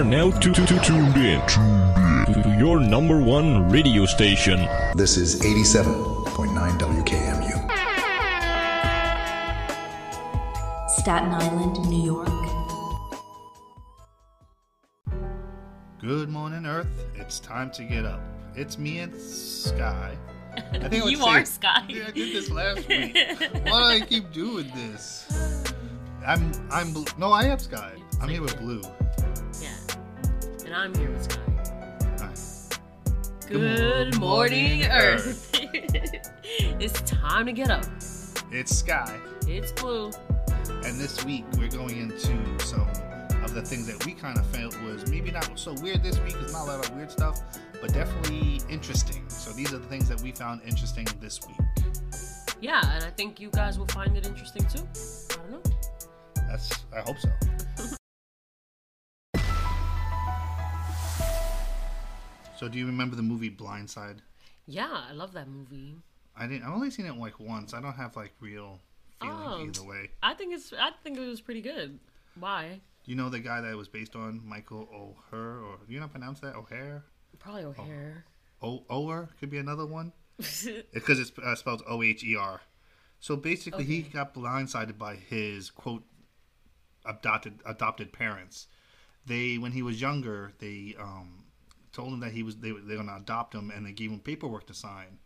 are now tu- tu- tu- tuned in to your number one radio station. This is 87.9 WKMU. Staten Island, New York. Good morning, Earth. It's time to get up. It's me and Sky. I think I would You say- are Sky. Yeah, I did this last week. Why do I keep doing this? I'm I'm no, I am Sky. I'm here with Blue. And I'm here with Sky. Good morning, morning, Earth. it's time to get up. It's Sky, It's blue. and this week we're going into some of the things that we kind of felt was maybe not so weird this week. It's not a lot of weird stuff, but definitely interesting. So these are the things that we found interesting this week. Yeah, and I think you guys will find it interesting too. I don't know. That's I hope so. so do you remember the movie Blindside? Yeah, I love that movie. I didn't. I've only seen it like once. I don't have like real feelings Oh. either way. I think it's. I think it was pretty good. Why? You know the guy that it was based on, Michael O'Hare, or you not pronounce that O'Hare? Probably O'Hare. O O'Hare could be another one because it's uh, spelled O H E R. So basically, he got blindsided by his quote adopted adopted parents. They when he was younger, they um, told him that he was they were they're gonna adopt him, and they gave him paperwork to sign.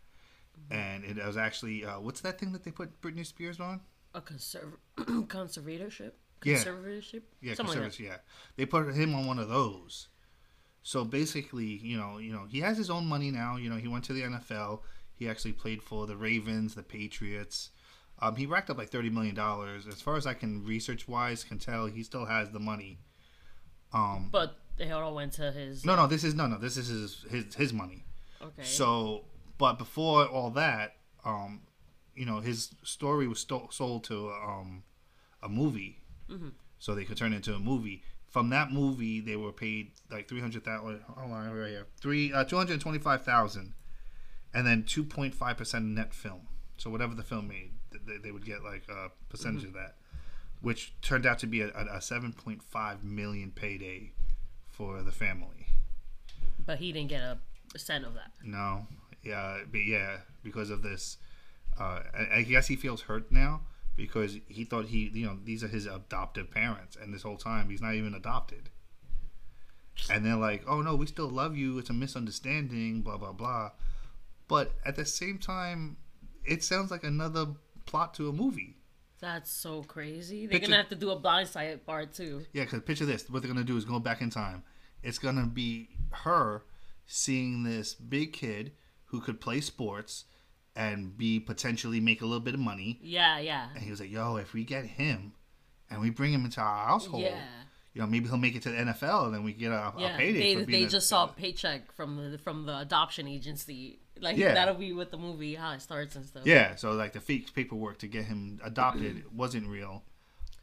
And it was actually uh, what's that thing that they put Britney Spears on? A conserv- conservatorship. Yeah. Conservatorship. Yeah, Something like yeah. They put him on one of those. So basically, you know, you know, he has his own money now. You know, he went to the NFL. He actually played for the Ravens, the Patriots. Um, he racked up like thirty million dollars. As far as I can research wise can tell, he still has the money. Um, But they all went to his. no, no, this is no, no, this is his his, his money. Okay. So, but before all that, um, you know, his story was sto- sold to um, a movie, so they could turn it into a movie. From that movie, they were paid like three hundred thousand. Hold on, right here, three uh, two hundred twenty-five thousand, and then two point five percent net film. So whatever the film made, they, they would get like a percentage of that, which turned out to be a seven point five million payday for the family. but he didn't get a cent of that. No, yeah, but yeah, because of this, uh, I, I guess he feels hurt now because he thought he, you know, these are his adoptive parents, and this whole time he's not even adopted. And they're like, "Oh no, we still love you. It's a misunderstanding." Blah blah blah. But at the same time, it sounds like another plot to a movie. That's so crazy. They're Picture- gonna have to do a blind blindside part too. Yeah, because picture this. What they're gonna do is go back in time. It's gonna be her seeing this big kid who could play sports and be potentially make a little bit of money. Yeah, yeah, And he was like, "Yo, if we get him and we bring him into our household, yeah, you know, maybe he'll make it to the NFL, and then we get a, a payday." They they a- just saw a paycheck from the from the adoption agency. Like Yeah. that'll be with the movie how it starts and stuff. Yeah, so like the fake paperwork to get him adopted wasn't real.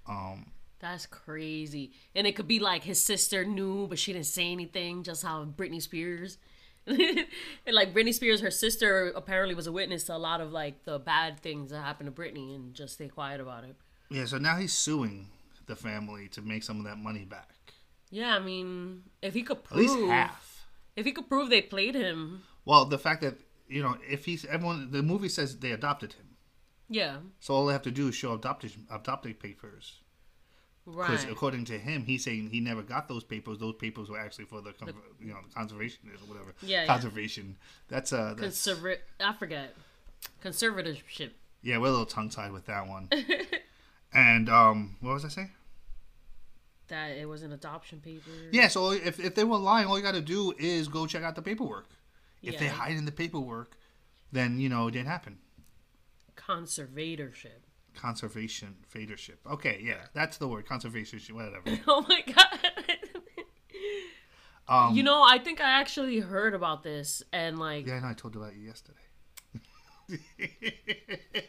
Um, That's crazy. And it could be like his sister knew, but she didn't say anything, just how Britney Spears. and like Britney Spears, her sister apparently was a witness to a lot of like the bad things that happened to Britney and just stay quiet about it. yeah, so now he's suing the family to make some of that money back, Yeah, I mean, if he could prove at least half. if he could prove they played him, Well, the fact that you know, if he's everyone, the movie says they adopted him, yeah, so all they have to do is show adopted adopted papers. Right. Because according to him, he's saying he never got those papers. Those papers were actually for the, con- you know the conservationists or whatever. Yeah, yeah. conservation. That's uh, that's, Conserva- I forget conservatorship. yeah, we're a little tongue tied with that one. and um, what was I saying? That it was an adoption paper. Yeah, so if if they were lying, all you got to do is go check out the paperwork. If they hide in the paperwork, then you know it didn't happen. Conservatorship. Conservation fadership. Okay, yeah, that's the word. Conservation, whatever. Oh my god. Um, you know, I think I actually heard about this and like yeah, I know. I told you about you yesterday.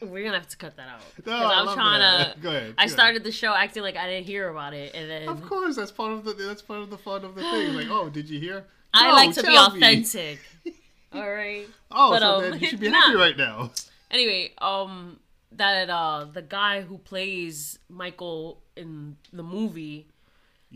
we're gonna have to cut that out. No, I I'm trying that. to Go ahead, I go started the show acting like I didn't hear about it and then Of course, that's part of the that's part of the fun of the thing. Like, oh, did you hear? I No, like to be authentic. All right. Oh, But, so um, then you should be nah. happy right now. Anyway, um that uh the guy who plays Michael in the movie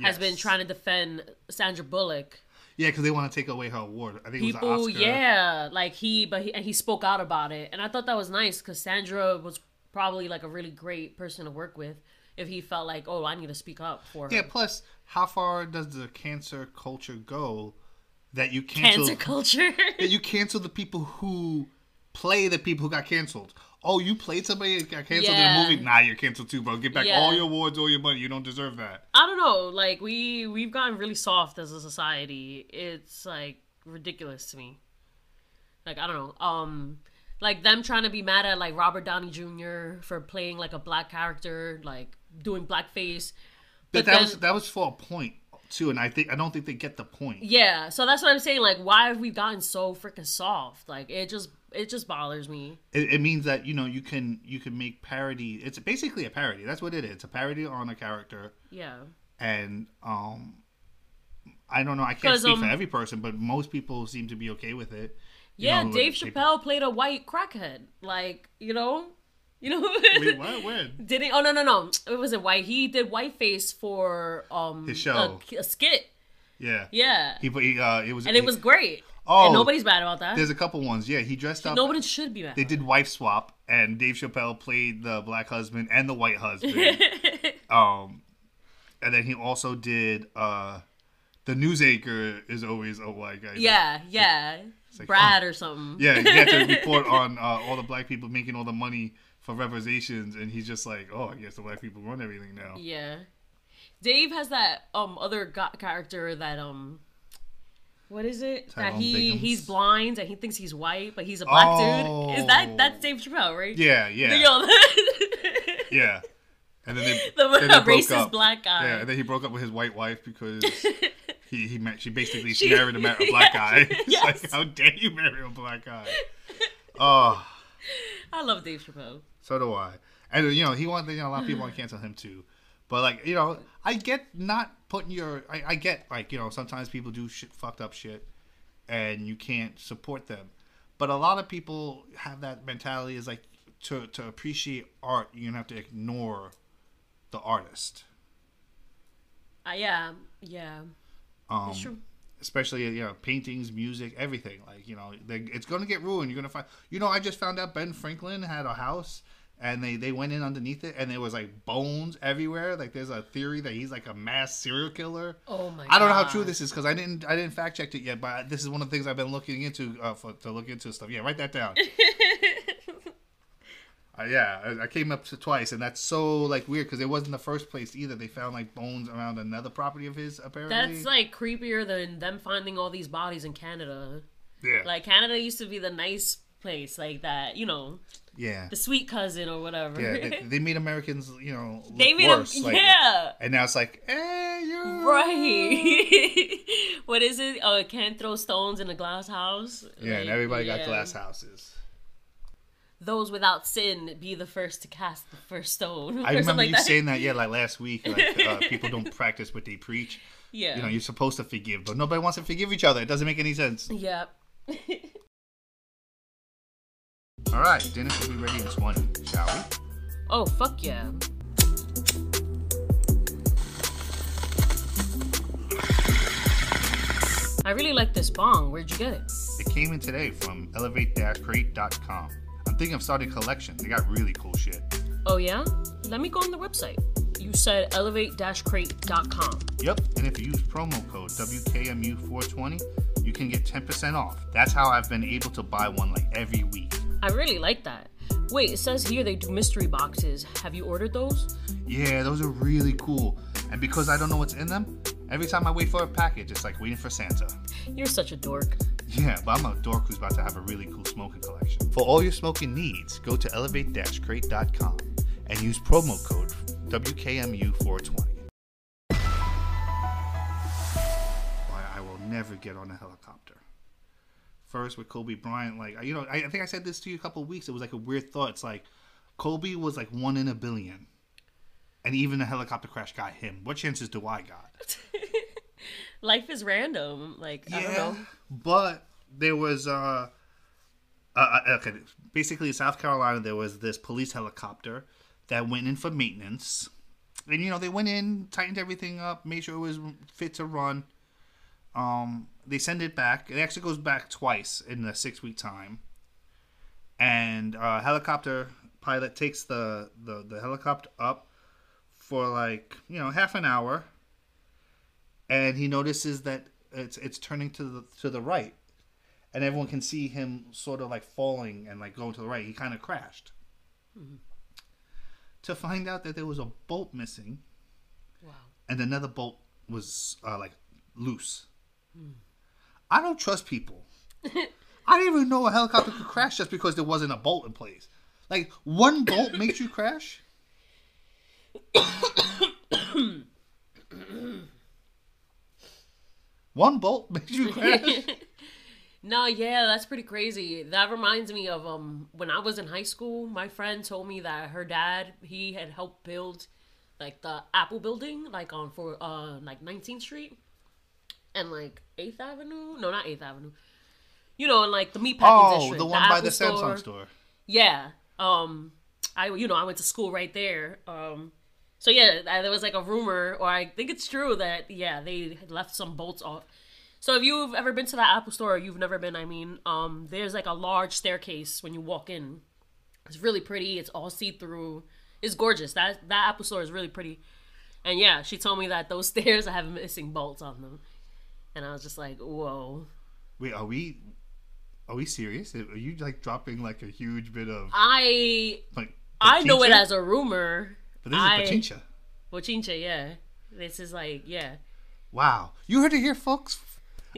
has been trying to defend Sandra Bullock. Yeah, because they want to take away her award. I think it was People, an Oscar. yeah, like he, but he and he spoke out about it, and I thought that was nice because Sandra was probably like a really great person to work with. If he felt like, oh, I need to speak up for her. Yeah. Plus, how far does the cancer culture go that you cancel Cancer culture. that you cancel the people who play the people who got canceled? Oh, you played somebody that got canceled Yeah. in a movie? Nah, you're canceled too, bro. Get back Yeah. all your awards, all your money. You don't deserve that. I don't know. Like we we've gotten really soft as a society. It's like ridiculous to me. Like I don't know. Um like them trying to be mad at like Robert Downey Jr. for playing like a black character, like doing blackface. But, But that then- was that was for a point too, and I think I don't think they get the point. Yeah, so that's what I'm saying. Like, why have we gotten so freaking soft? Like, it just it just bothers me. It, it means that you know you can you can make parody. It's basically a parody. That's what it is. It's a parody on a character, Yeah, and um, I don't know. I can't speak for um, every person, but most people seem to be okay with it. You yeah. know, Dave they- Chappelle played a white crackhead. Like, you know, you know. Wait, what? When? Did he? Oh no no no! It wasn't white. He did whiteface for um His show. a, a skit. Yeah. Yeah, He, he uh, it was and it was great. Oh, and nobody's mad about that. There's a couple ones. Yeah, he dressed up. Nobody should be mad. They did wife swap, and Dave Chappelle played the black husband and the white husband. um, and then he also did uh, the news anchor is always a white guy. Yeah, yeah. like, Brad or something. yeah. He had to report on uh, all the black people making all the money for reparations, and he's just like, oh, I guess the black people run everything now. Yeah. Dave has that um other go- character that um what is it? that he Biggums? he's blind and he thinks he's white, but he's a black dude. Is that Oh. that's Dave Chappelle, right? Yeah, yeah, Yo, yeah. And then they, The then they racist up. black guy. Yeah, and then he broke up with his white wife because he he met she basically She- she married a, ma- a black Yeah, guy. Yes. like, how dare you marry a black guy? Oh, I love Dave Chappelle. So do I. And you know, he wanted you know a lot of people want to cancel him too. But like you know, I get not putting your. I, I get like you know sometimes people do shit fucked up shit, and you can't support them. But a lot of people have that mentality is like to to appreciate art, you're gonna have to ignore the artist. Uh, yeah, yeah. Um, That's true. Especially you know paintings, music, everything. Like you know, they, it's gonna get ruined. You're gonna find. You know, I just found out Ben Franklin had a house, and they they went in underneath it, and there was like bones everywhere. Like there's a theory that he's like a mass serial killer. Oh my I don't know how true this is because I didn't I didn't fact check it yet, but this is one of the things I've been looking into uh, for, to look into stuff. Yeah, write that down. Uh, yeah, I, I came up to twice, and that's so like weird because it wasn't the first place either. They found like bones around another property of his. Apparently, That's like creepier than them finding all these bodies in Canada. yeah, Like Canada used to be the nice place, like that, you know, yeah. the sweet cousin or whatever. Yeah, they, they made Americans, you know, They made worse. like- yeah. And now it's like, hey, you Right. what is it? Oh, can't throw stones in a glass house. Yeah, and Like, everybody got glass houses. Those without sin be the first to cast the first stone. I remember something you like that. saying that, yeah, like last week. Like uh, people don't practice what they preach. Yeah. You know, you're supposed to forgive, but nobody wants to forgive each other. It doesn't make any sense. Yep. All right, dinner should be ready in 20, shall we? Oh fuck yeah. I really like this bong. Where'd you get it? It came in today from elevate-crate.com. I'm thinking of starting a collection. They got really cool shit. Oh yeah? Let me go on the website. You said elevate-crate.com. Yep, and if you use promo code WKMU420, you can get 10% off. That's how I've been able to buy one like every week. I really like that. Wait, it says here they do mystery boxes. Have you ordered those? Yeah, those are really cool. And because I don't know what's in them, every time I wait for a package, it's like waiting for Santa. You're such a dork. Yeah, but I'm a dork who's about to have a really cool smoking collection. For all your smoking needs, go to elevate-crate.com and use promo code WKMU420. Why I will never get on a helicopter. First with Kobe Bryant, like you know, I, I think I said this to you a couple of weeks. It was like a weird thought. It's like Kobe was like one in a billion, and even a helicopter crash got him. What chances do I got? Life is random. Like, I don't know. But there was uh, uh, uh, okay, basically in South Carolina there was this police helicopter that went in for maintenance, and you know they went in, tightened everything up, made sure it was fit to run. Um, they send it back. It actually goes back twice in a six week time. And uh, helicopter pilot takes the, the the helicopter up for like you know half an hour, and he notices that it's it's turning to the to the right, and everyone can see him sort of like falling and like going to the right. He kind of crashed. To find out that there was a bolt missing, Wow. and another bolt was uh, like loose. I don't trust people. I didn't even know a helicopter could crash just because there wasn't a bolt in place. Like one bolt makes you crash. one bolt makes you crash. No, yeah, that's pretty crazy. That reminds me of um when I was in high school. My friend told me that her dad he had helped build like the Apple building, like on for uh like 19th Street and like 8th Avenue. No, not 8th Avenue. You know, in like the meatpacking Oh, district, the one by Apple the Samsung store. Yeah. Um, I you know I went to school right there. Um, so yeah, there was like a rumor, or I think it's true that yeah they left some bolts off. So if you've ever been to that Apple store, or you've never been, I mean, um, there's like a large staircase when you walk in. It's really pretty. It's all see through. It's gorgeous. That that Apple store is really pretty. And yeah, she told me that those stairs have missing bolts on them, and I was just like, whoa. Wait, are we? Are we serious? Are you like dropping like a huge bit of I like? I know it as a rumor. But this I- is Pachincha. Bochincha, yeah. This is like, yeah. Wow, you heard it here, folks.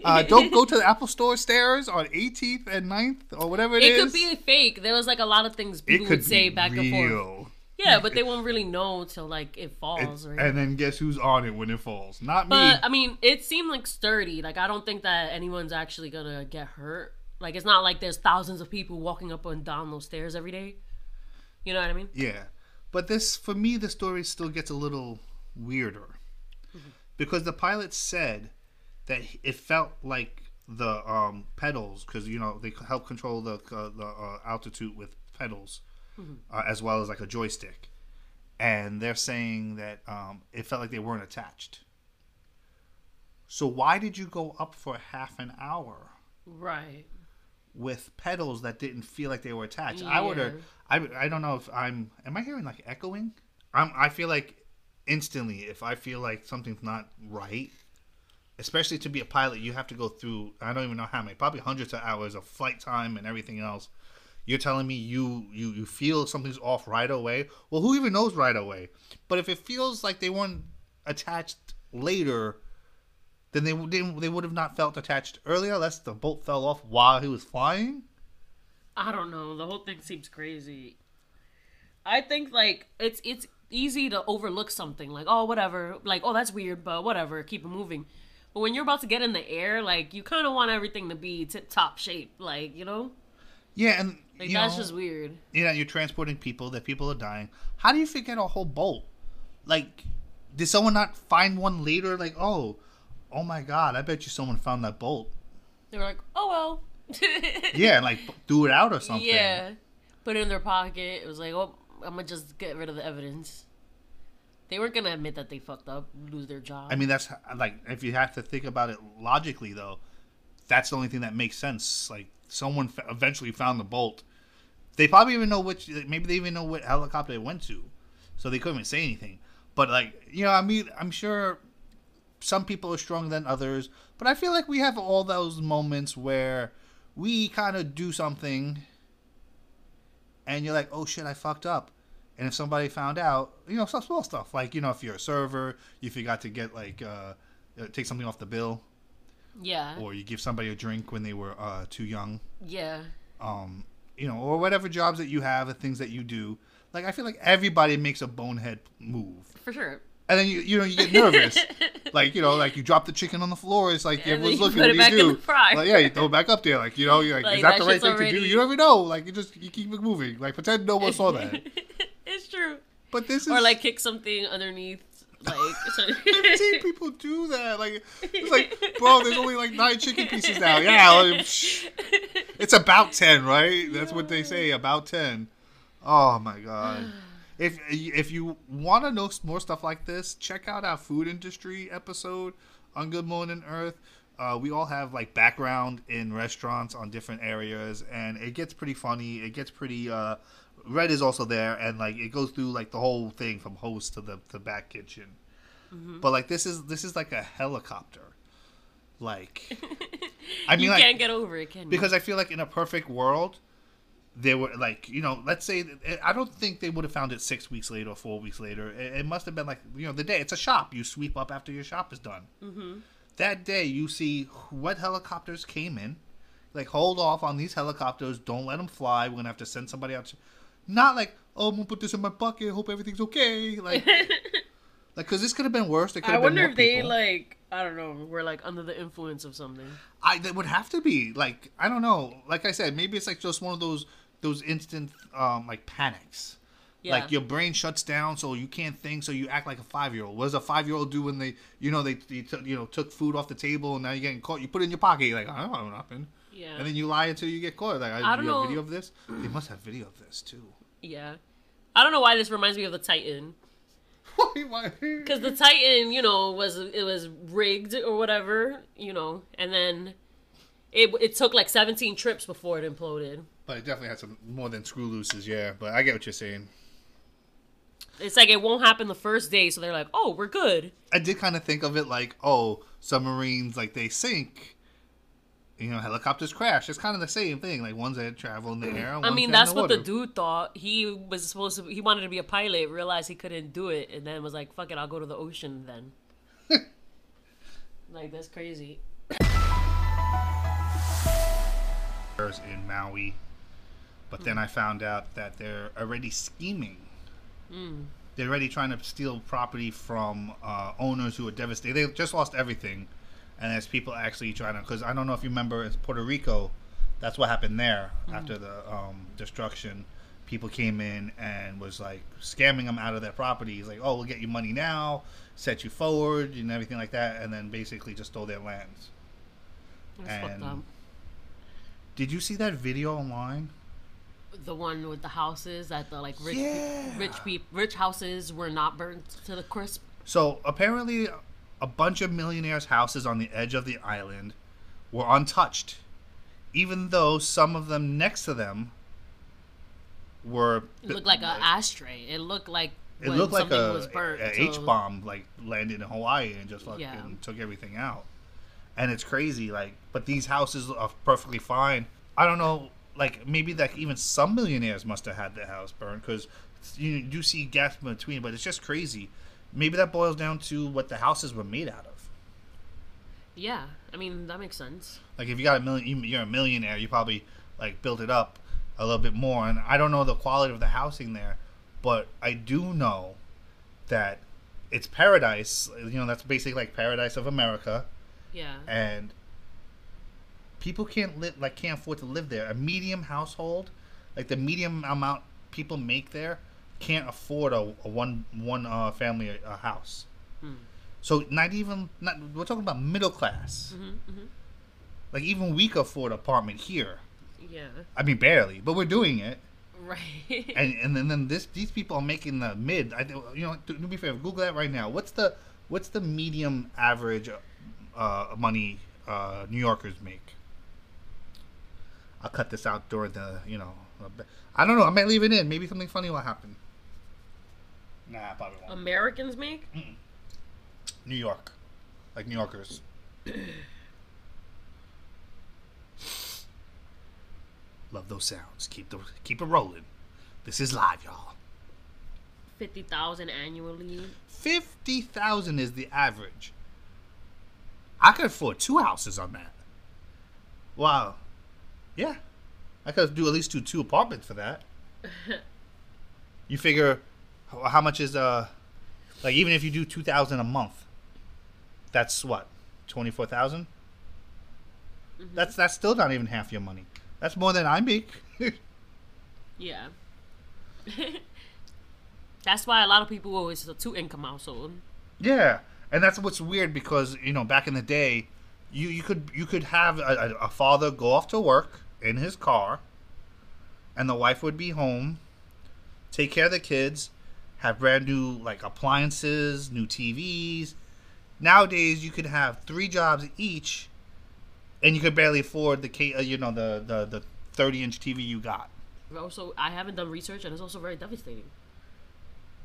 Uh, don't go to the Apple Store stairs on 18th and 9th or whatever It is. It could be fake. There was like a lot of things It people would say back and forth. Yeah, but they won't really know till like it It- falls. Right? and then guess who's on it when it falls? Not me. but I mean, it seemed like sturdy. Like I don't think that anyone's actually gonna get hurt. Like it's not like there's thousands of people walking up and down those stairs every day. You know what I mean? Yeah, but this for me the story still gets a little weirder because the pilot said that it felt like the um, pedals because you know they help control the uh, the uh, altitude with pedals uh, as well as like a joystick, and they're saying that um, it felt like they weren't attached. So why did you go up for half an hour? Right. with pedals that didn't feel like they were attached. I would have. I, I don't know if I'm. Am I hearing like echoing? I'm. I feel like instantly if I feel like something's not right, especially to be a pilot, you have to go through. I don't even know how many. Probably hundreds of hours of flight time and everything else. You're telling me you you you feel something's off right away. Well, who even knows right away? But if it feels like they weren't attached later, then they didn't. They would have not felt attached earlier, unless the bolt fell off while he was flying. I don't know. The whole thing seems crazy. I think like it's it's easy to overlook something like oh whatever like oh that's weird but whatever keep it moving. But when you're about to get in the air, like you kind of want everything to be tip top shape, like you know, Yeah, and like that's know, just weird. you know, you're transporting people. That people are dying. How do you forget a whole bolt? Like, did someone not find one later? Like, oh, oh my god, I bet you someone found that bolt. They were like, oh well, Yeah, and like threw it out or something. yeah, put it in their pocket. It was like, oh, I'm gonna just get rid of the evidence. They weren't gonna admit that they fucked up, lose their job. I mean, that's like if you have to think about it logically, though, that's the only thing that makes sense. Like someone f- eventually found the bolt. They probably even know which. Maybe they even know what helicopter it went to, so they couldn't even say anything. But like you know, I mean, I'm sure some people are stronger than others, but I feel like we have all those moments where we kind of do something, and you're like, oh shit, I fucked up. And if somebody found out, you know, some small stuff like you know, if you're a server, you forgot to get like uh, uh, take something off the bill, yeah, or you give somebody a drink when they were uh, too young, yeah, um, you know, or whatever jobs that you have, the things that you do. Like I feel like everybody makes a bonehead move, for sure. And then you you know you get nervous, like you know, like you drop the chicken on the floor. It's like And everyone's looking. put What it back do you in do? the fryer. Like, yeah, you throw it back up there. Like you know, you're like, Like, is that, that the right thing to do? You don't even know. Like you just you keep it moving. Like pretend no one saw that. it's true. But this is Or like kick something underneath, like. seen people do that. Like it's like, bro, there's only like nine chicken pieces now. Yeah, like, it's about ten, right? That's what they say, about ten. Oh my god. if if you want to know more stuff like this, check out our food industry episode on Good Morning Earth. Uh, we all have like background in restaurants on different areas, and it gets pretty funny. It gets pretty. Uh, Red is also there, and like it goes through like the whole thing from host to the the back kitchen. But like this is this is like a helicopter. Like, I mean, you like, can't get over it, can you? because I feel like in a perfect world, they were like, you know, let's say I don't think they would have found it six weeks later or four weeks later. It, it must have been like, you know, the day it's a shop. You sweep up after your shop is done. Mm-hmm. That day, you see what helicopters came in. Like, hold off on these helicopters. Don't let them fly. We're gonna have to send somebody out. To... Not like, oh, I'm gonna put this in my pocket. Hope everything's okay. Like, like, because this could have been worse. It could I wonder if they people. like I don't know, were like under the influence of something. I that would have to be like I don't know. Like I said, maybe it's like just one of those those instant um like panics. Yeah. Like your brain shuts down, so you can't think, so you act like a five year old. What does a five year old do when they, you know, they, they took you know took food off the table and now you're getting caught? You put it in your pocket. You're like I don't know what happened. Yeah. And then you lie until you get caught. Like I, I don't you have know. video of this. They must have video of this too. Yeah. I don't know why this reminds me of the Titan. Because the Titan, you know, was it was rigged or whatever, you know, and then it it took like 17 trips before it imploded. But it definitely had some more than screw looses. Yeah, but I get what you're saying. It's like it won't happen the first day, so they're like, "Oh, we're good." I did kind of think of it like, oh, submarines like they sink. You know, helicopters crash. It's kind of the same thing. Like ones that travel in the air. I mean, that's what the dude thought. He was supposed to. He wanted to be a pilot, realized he couldn't do it, and then was like, "Fuck it, I'll go to the ocean then." like that's crazy. In Maui, but then I found out that they're already scheming. They're already trying to steal property from uh, owners who are devastated. They just lost everything, and there's people actually trying to. Because I don't know if you remember, it's Puerto Rico. That's what happened there after the um, destruction. People came in and was like scamming them out of their properties. Like, oh, we'll get you money now, set you forward, and everything like that, and then basically just stole their lands. That's fucked And- up. Did you see that video online? The one with the houses that the like rich, Yeah. rich people, rich houses were not burnt to the crisp. So apparently, a bunch of millionaires' houses on the edge of the island were untouched, even though some of them next to them were. It looked like an ashtray. It looked like It looked like something a, was burnt. a to- H bomb like landed in Hawaii and just fucking Yeah. took everything out. And it's crazy, like, but these houses are perfectly fine. I don't know, like maybe like even some millionaires must have had their house burned because you do see gaps in between, but it's just crazy. Maybe that boils down to what the houses were made out of. Yeah, I mean that makes sense. Like if you got a million, you- you're a millionaire, you probably like built it up a little bit more. And I don't know the quality of the housing there, but I do know that it's paradise. You know, that's basically like paradise of America, Yeah. and people can't live like can't afford to live there. A medium household, like the medium amount people make there, can't afford a, a one one uh, family uh, house. So not even not we're talking about middle class. Like even we could afford an apartment here. Yeah. I mean barely, but we're doing it. Right. And and then, then this these people are making the mid. I you know do, do me a favor, Google that right now. What's the what's the medium average uh, money uh, New Yorkers make? I'll cut this out during the you know. I don't know. I might leave it in. Maybe something funny will happen. Nah, probably won't. Americans make? New York, like New Yorkers. Love those sounds. Keep the keep it rolling. This is live, y'all. 50,000 annually. Fifty thousand is the average. I could afford two houses on that. Wow. Yeah, I could do at least do two apartments for that. you figure how much is uh like even if you do two thousand a month, that's what twenty four That's that's still not even half your money. That's more than I make. Yeah. That's why a lot of people always a two income household. Yeah, and that's what's weird because you know back in the day, you you could you could have a, a, father go off to work in his car, and the wife would be home, take care of the kids, have brand new like appliances, new TVs. Nowadays, you could have three jobs each, and you could barely afford the uh, you know the the the thirty inch TV you got. Also, I haven't done research, and it's also very devastating.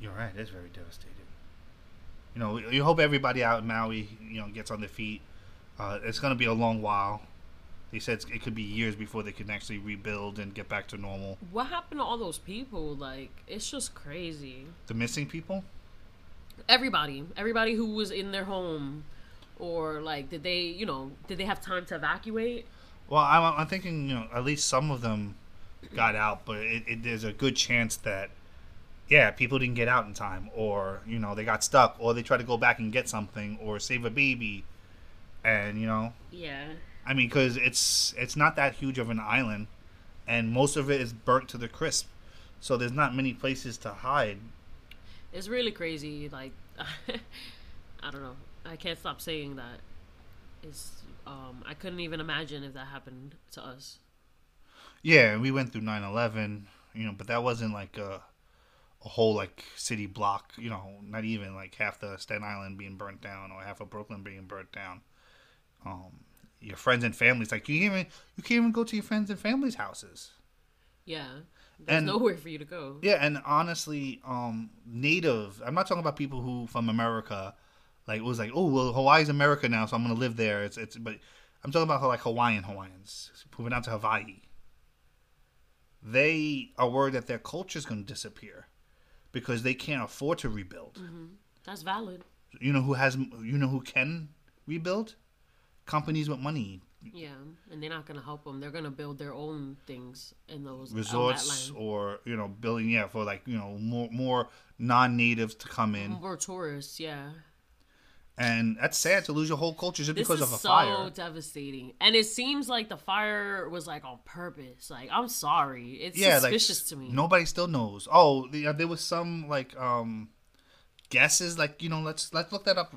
You're right. It's very devastating. You know, you hope everybody out in Maui, you know, gets on their feet. Uh, it's going to be a long while. They said it could be years before they can actually rebuild and get back to normal. What happened to all those people? Like, it's just crazy. The missing people. Everybody, everybody who was in their home, or like, did they, you know, did they have time to evacuate? Well, I'm, I'm thinking, you know, at least some of them got out, but it, it, there's a good chance that, yeah, people didn't get out in time, or you know, they got stuck, or they tried to go back and get something, or save a baby, and you know, Yeah. I mean, because it's it's not that huge of an island, and most of it is burnt to the crisp, so there's not many places to hide. It's really crazy. Like, I don't know. I can't stop saying that. It's, um, I couldn't even imagine if that happened to us. Yeah, we went through 9/11, you know, but that wasn't like a a whole like city block, you know, not even like half the Staten Island being burnt down or half of Brooklyn being burnt down. Um, your friends and families, like you can't even you can't even go to your friends and families' houses. Yeah. There's And- nowhere for you to go. Yeah, and honestly, um, native. I'm not talking about people who from America, like it was like, oh well, Hawaii's America now, so I'm gonna live there. It's it's, but I'm talking about like Hawaiian Hawaiians moving out to Hawaii. They are worried that their culture is gonna disappear because they can't afford to rebuild. Mm-hmm. That's valid. You know who has? You know who can rebuild? Companies with money, Yeah, and they're not gonna help them. They're gonna build their own things in those resorts, or you know, building yeah for like you know more more non-natives to come in. More tourists. Yeah, and that's sad to lose your whole culture just this because of a so fire. So devastating. And it seems like the fire was like on purpose. Like I'm sorry, it's Yeah, like suspicious to me. nobody still knows. Oh, the, there was some like um guesses. Like you know, let's let's look that up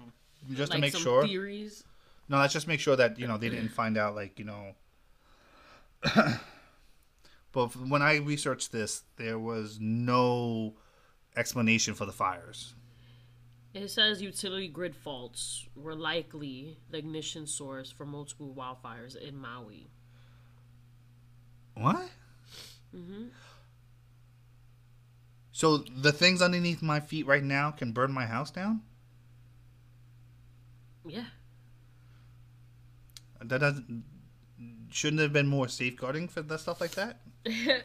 just like to make some sure. theories. No, let's just make sure that you know they didn't find out. Like you know. but when I researched this, there was no explanation for the fires. It says utility grid faults were likely the ignition source for multiple wildfires in Maui. What? Mm-hmm. So the things underneath my feet right now can burn my house down. Yeah. That doesn't. Shouldn't there have been more safeguarding for the stuff like that.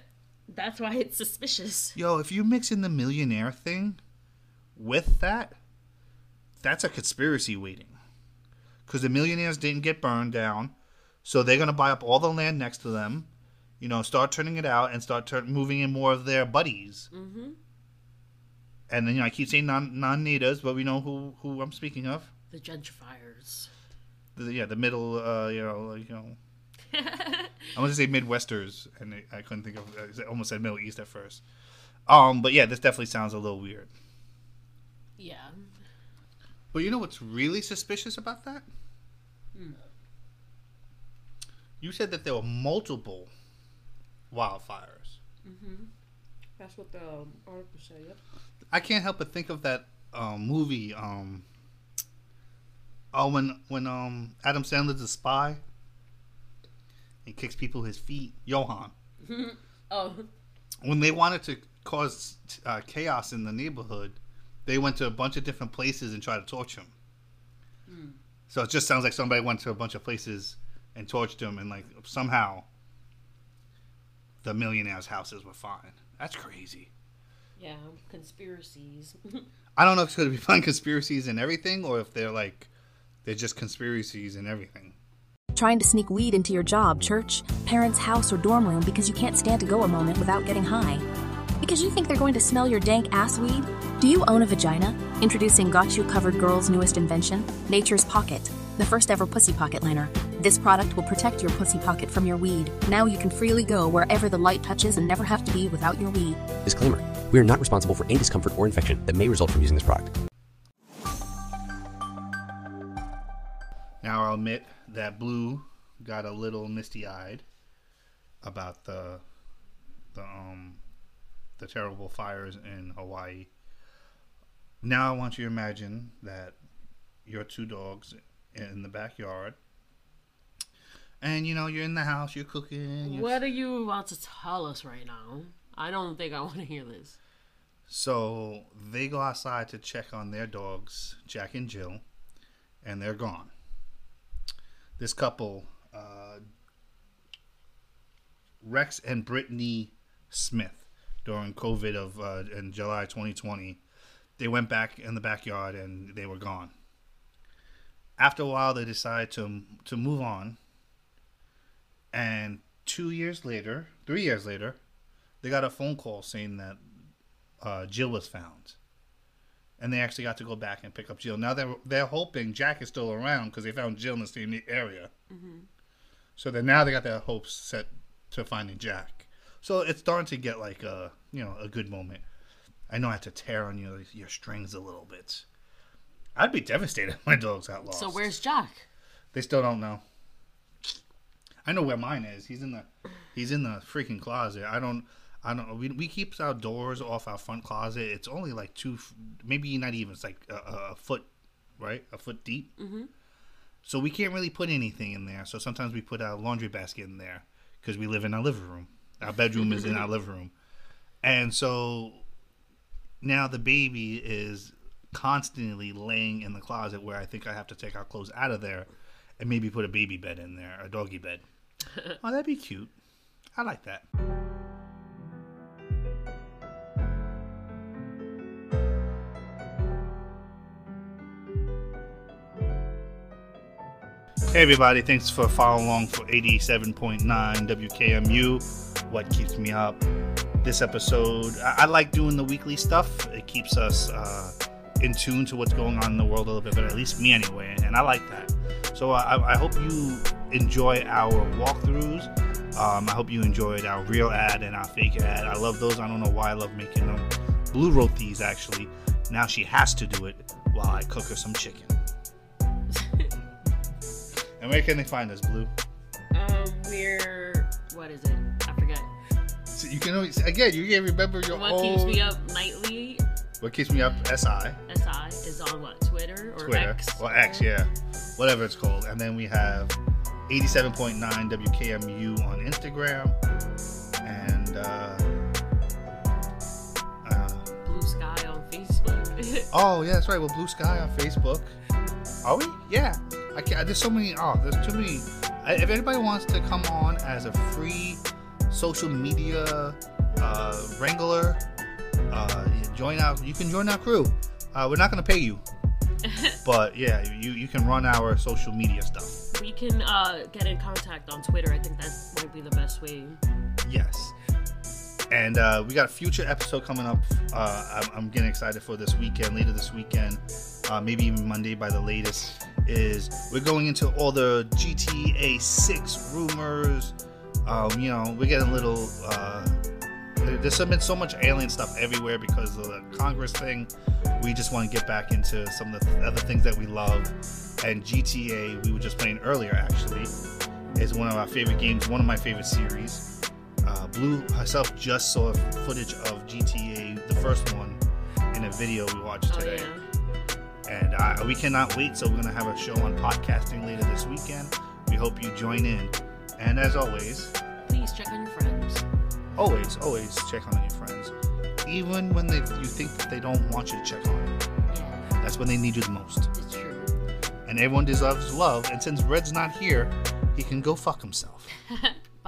That's why it's suspicious. Yo, if you mix in the millionaire thing with that, that's a conspiracy waiting. Because the millionaires didn't get burned down, so they're gonna buy up all the land next to them. You know, start turning it out and start turn, moving in more of their buddies. Mm-hmm. And then you know, I keep saying non non natives, but we know who who I'm speaking of. The gentrifiers. the, yeah, the middle, uh, you know, like, you know. I want to say Midwesters, and I I couldn't think of. I almost said Middle East at first. Um, but yeah, this definitely sounds a little weird. Yeah. But you know what's really suspicious about that? You said that there were multiple wildfires. That's what the article said, yep. I can't help but think of that um, movie. Um, oh, when when um, Adam Sandler's a spy, he kicks people his feet. Zohan. Oh. When they wanted to cause uh, chaos in the neighborhood, they went to a bunch of different places and tried to torch him. Hmm. So it just sounds like somebody went to a bunch of places and torched him, and like somehow the millionaires' houses were fine. That's crazy. Yeah, conspiracies. I don't know if it's going to be fun conspiracies and everything, or if they're like they're just conspiracies and everything. Trying to sneak weed into your job, church, parents' house, or dorm room because you can't stand to go a moment without getting high. Because you think they're going to smell your dank ass weed? Do you own a vagina? Introducing Got You Covered Girl's newest invention, Nature's Pocket, the first ever pussy pocket liner. This product will protect your pussy pocket from your weed. Now you can freely go wherever the light touches and never have to be without your weed. Disclaimer We are not responsible for any discomfort or infection that may result from using this product. Now I'll admit that Blue got a little misty-eyed about the the um the terrible fires in Hawaii. Now I want you to imagine that your two dogs in the backyard, and you know you're in the house, you're cooking. You're What are you about to tell us right now? I don't think I want to hear this. So they go outside to check on their dogs, Jack and Jill, and they're gone. This couple, uh, Rex and Brittany Smith, during COVID of uh, in July 2020, they went back in the backyard and they were gone. After a while, they decided to to move on, and two years later, three years later, they got a phone call saying that uh, Jill was found, and they actually got to go back and pick up Jill. Now they're they're hoping Jack is still around because they found Jill in the same area. So then now they got their hopes set to finding Jack. So it's starting to get like a you know a good moment. I know I have to tear on your your strings a little bit. I'd be devastated if my dogs got lost. So where's Jack? They still don't know. I know where mine is. He's in the he's in the freaking closet. I don't I don't we we keep our doors off our front closet. It's only like two maybe not even it's like a, a foot, right? A foot deep. Mm-hmm. So we can't really put anything in there. So sometimes we put our laundry basket in there because we live in our living room. Our bedroom is in our living room. And so now the baby is constantly laying in the closet where I think I have to take our clothes out of there and maybe put a baby bed in there, a doggy bed. oh, that'd be cute. I like that. Hey everybody, thanks for following along for 87.9 WKMU. What keeps me up? This episode, I, I like doing the weekly stuff. It keeps us uh, in tune to what's going on in the world a little bit, but at least me anyway, and I like that. So uh, I, I hope you enjoy our walkthroughs. Um, I hope you enjoyed our real ad and our fake ad. I love those. I don't know why I love making them. Blue wrote these actually. Now she has to do it while I cook her some chicken. and where can they find us, Blue? Um, we're you can always again. You can't remember your What own. keeps me up nightly? What keeps me up? Si Si is on what Twitter or Twitter X? or X, yeah, whatever it's called. And then we have 87.9 WKMU on Instagram, and uh, uh, Blue Sky on Facebook. oh yeah, that's right. Well, Blue Sky on Facebook. Are we? Yeah. I can't, there's so many. Oh, there's too many. I- If anybody wants to come on as a free social media uh, wrangler, uh, join our. You can join our crew. Uh, we're not going to pay you, but yeah, you you can run our social media stuff. we can uh, get in contact on Twitter. I think that might be the best way. Yes. And uh, we got a future episode coming up. Uh, I'm, I'm getting excited for this weekend. Later this weekend, uh, maybe even Monday by the latest, is we're going into all the GTA 6 rumors. Um, you know, we're getting a little. Uh, there- there's been so much alien stuff everywhere because of the Congress thing. We just want to get back into some of the other things that we love. And GTA, we were just playing earlier actually, is one of our favorite games, one of my favorite series. Uh, Blue herself just saw footage of GTA, the first one, in a video we watched Oh today. yeah. And uh, we cannot wait, so we're going to have a show on podcasting later this weekend. We hope you join in. And as always, Please check on your friends. always, always check on your friends. Even when they, you think that they don't want you to check on them. Yeah, That's when they need you the most. it's true. And everyone deserves love. And since Red's not here, he can go fuck himself.